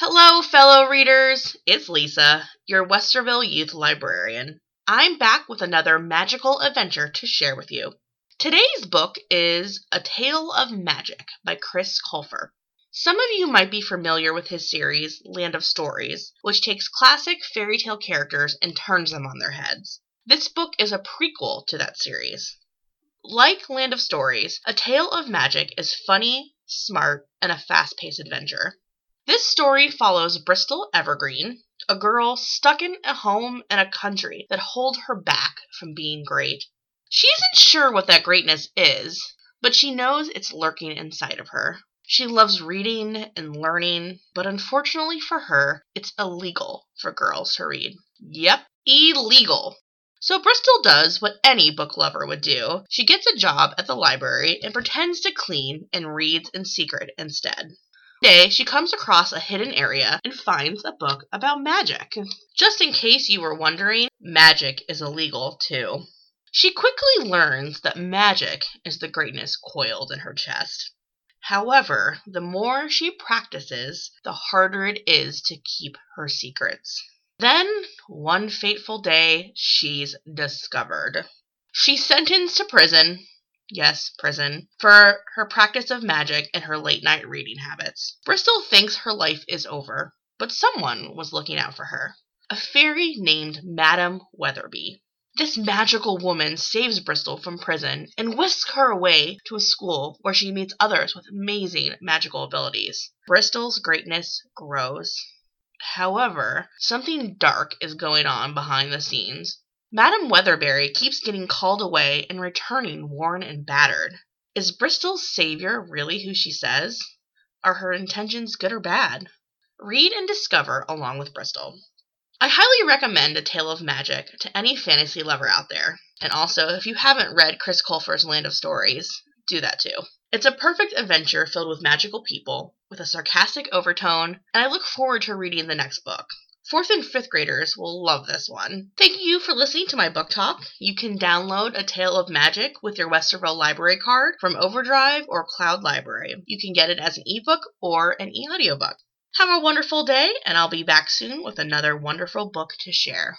Hello, fellow readers. It's Lisa, your Westerville Youth Librarian. I'm back with another magical adventure to share with you. Today's book is A Tale of Magic by Chris Colfer. Some of you might be familiar with his series, Land of Stories, which takes classic fairy tale characters and turns them on their heads. This book is a prequel to that series. Like Land of Stories, A Tale of Magic is funny, smart, and a fast paced adventure. This story follows Brystal Evergreen, a girl stuck in a home and a country that hold her back from being great. She isn't sure what that greatness is, but she knows it's lurking inside of her. She loves reading and learning, but unfortunately for her, it's illegal for girls to read. Yep, illegal. So Brystal does what any book lover would do. She gets a job at the library and pretends to clean and reads in secret instead day, she comes across a hidden area and finds a book about magic. Just in case you were wondering, magic is illegal too. She quickly learns that magic is the greatness coiled in her chest. However, the more she practices, the harder it is to keep her secrets. Then, one fateful day, she's discovered. She's sentenced to prison, yes, prison, for her practice of magic and her late night reading habits. Brystal thinks her life is over, but someone was looking out for her. A fairy named Madame Weatherberry. This magical woman saves Brystal from prison and whisks her away to a school where she meets others with amazing magical abilities. Brystal's greatness grows. However, something dark is going on behind the scenes. Madame Weatherberry keeps getting called away and returning worn and battered. Is Brystal's savior really who she says? Are her intentions good or bad? Read and discover along with Brystal. I highly recommend A Tale of Magic to any fantasy lover out there. And also, if you haven't read Chris Colfer's Land of Stories, do that too. It's a perfect adventure filled with magical people, with a sarcastic overtone, and I look forward to reading the next book. Fourth and fifth graders will love this one. Thank you for listening to my book talk. You can download A Tale of Magic with your Westerville library card from Overdrive or Cloud Library. You can get it as an ebook or an e audiobook. Have a wonderful day, and I'll be back soon with another wonderful book to share.